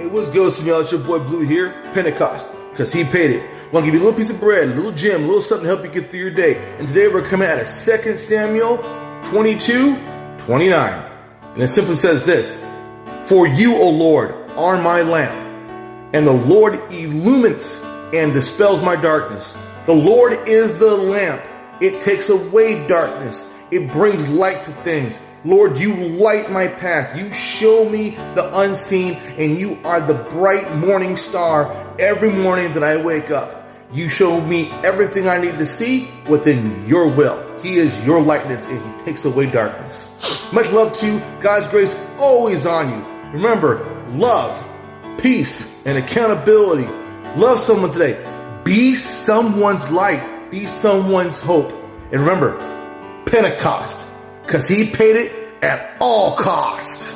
Hey, what's good, y'all? It's your boy Blue here, Pentecost, because he paid it. Want to give you a little piece of bread, a little gem, a little something to help you get through your day. And today we're coming out of 2 Samuel 22, 29. And it simply says this, For you, O Lord, are my lamp, and the Lord illumines and dispels my darkness. The Lord is the lamp. It takes away darkness. It brings light to things. Lord, you light my path. You show me the unseen, and you are the bright morning star every morning that I wake up. You show me everything I need to see within your will. He is your lightness, and He takes away darkness. Much love to you. God's grace always on you. Remember, love, peace, and accountability. Love someone today. Be someone's light. Be someone's hope. And remember, Pentecost because he paid it at all cost.